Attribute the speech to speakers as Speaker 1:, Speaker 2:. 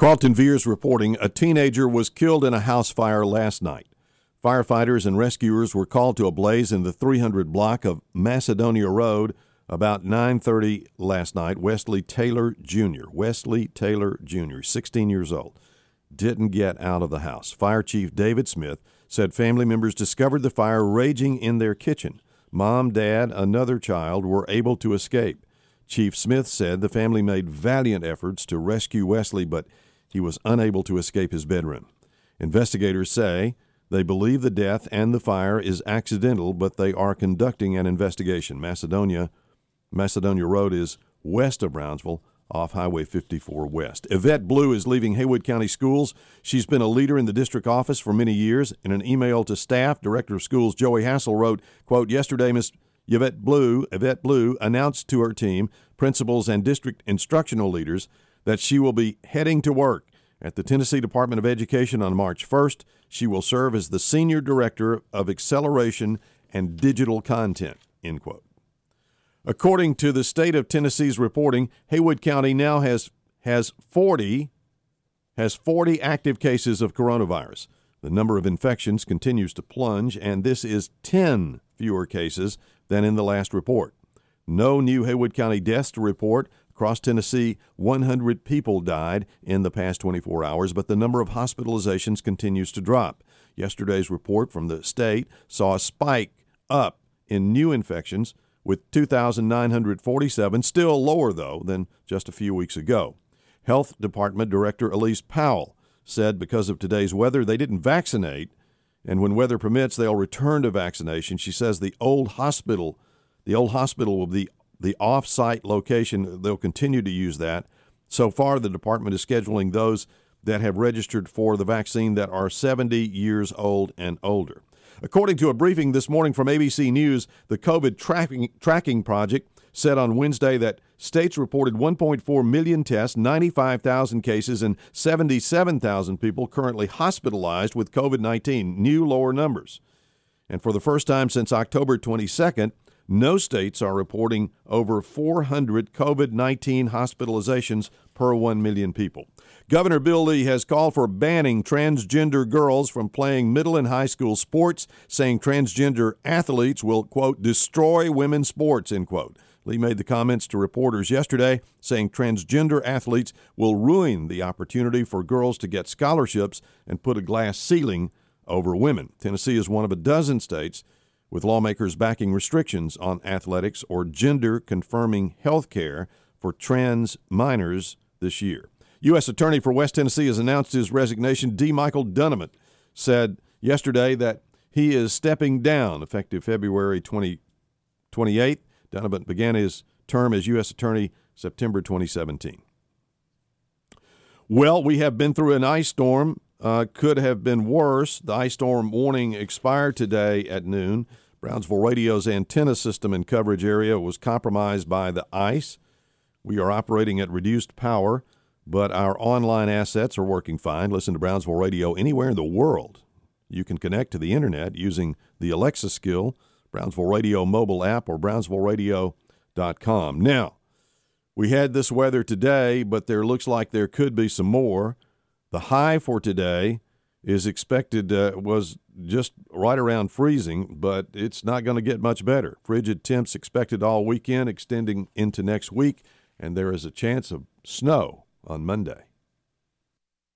Speaker 1: Carlton Veers reporting a teenager was killed in a house fire last night. Firefighters and rescuers were called to a blaze in the 300 block of Macedonia Road about 9:30 last night. Wesley Taylor Jr., Wesley Taylor Jr., 16 years old, didn't get out of the house. Fire Chief David Smith said family members discovered the fire raging in their kitchen. Mom, dad, another child were able to escape. Chief Smith said the family made valiant efforts to rescue Wesley, but he was unable to escape his bedroom. Investigators say they believe the death and the fire is accidental, but they are conducting an investigation. Macedonia, Macedonia Road is west of Brownsville, off Highway 54 West. Yvette Blue is leaving Haywood County Schools. She's been a leader in the district office for many years. In an email to staff, Director of Schools Joey Hassell wrote, quote, Yesterday, Miss Yvette Blue, Yvette Blue announced to her team, principals, and district instructional leaders that she will be heading to work at the Tennessee Department of Education on March 1st. She will serve as the Senior Director of Acceleration and Digital Content. End quote. According to the state of Tennessee's reporting, Haywood County now has has 40 has 40 active cases of coronavirus. The number of infections continues to plunge and this is 10 fewer cases than in the last report. No new Haywood County deaths to report. Across Tennessee, 100 people died in the past 24 hours, but the number of hospitalizations continues to drop. Yesterday's report from the state saw a spike up in new infections with 2,947, still lower, though, than just a few weeks ago. Health Department Director Elise Powell said because of today's weather, they didn't vaccinate, and when weather permits, they'll return to vaccination. She says the old hospital, the old hospital will be the off-site location. They'll continue to use that. So far, the department is scheduling those that have registered for the vaccine that are 70 years old and older. According to a briefing this morning from ABC News, the COVID tracking, tracking project said on Wednesday that states reported 1.4 million tests, 95,000 cases, and 77,000 people currently hospitalized with COVID 19, new lower numbers. And for the first time since October 22nd, no states are reporting over 400 COVID 19 hospitalizations per 1 million people. Governor Bill Lee has called for banning transgender girls from playing middle and high school sports, saying transgender athletes will, quote, destroy women's sports, end quote. Lee made the comments to reporters yesterday, saying transgender athletes will ruin the opportunity for girls to get scholarships and put a glass ceiling over women. Tennessee is one of a dozen states with lawmakers backing restrictions on athletics or gender confirming health care for trans minors this year. U.S. Attorney for West Tennessee has announced his resignation. D. Michael Dunavant said yesterday that he is stepping down effective February 20, 28th. Dunavant began his term as U.S. Attorney September 2017. Well, we have been through an ice storm. Uh, could have been worse. The ice storm warning expired today at noon. Brownsville Radio's antenna system and coverage area was compromised by the ice. We are operating at reduced power but our online assets are working fine. Listen to Brownsville Radio anywhere in the world. You can connect to the internet using the Alexa skill, Brownsville Radio mobile app, or brownsvilleradio.com. Now, we had this weather today, but there looks like there could be some more. The high for today is expected uh, was just right around freezing, but it's not going to get much better. Frigid temps expected all weekend, extending into next week, and there is a chance of snow on Monday.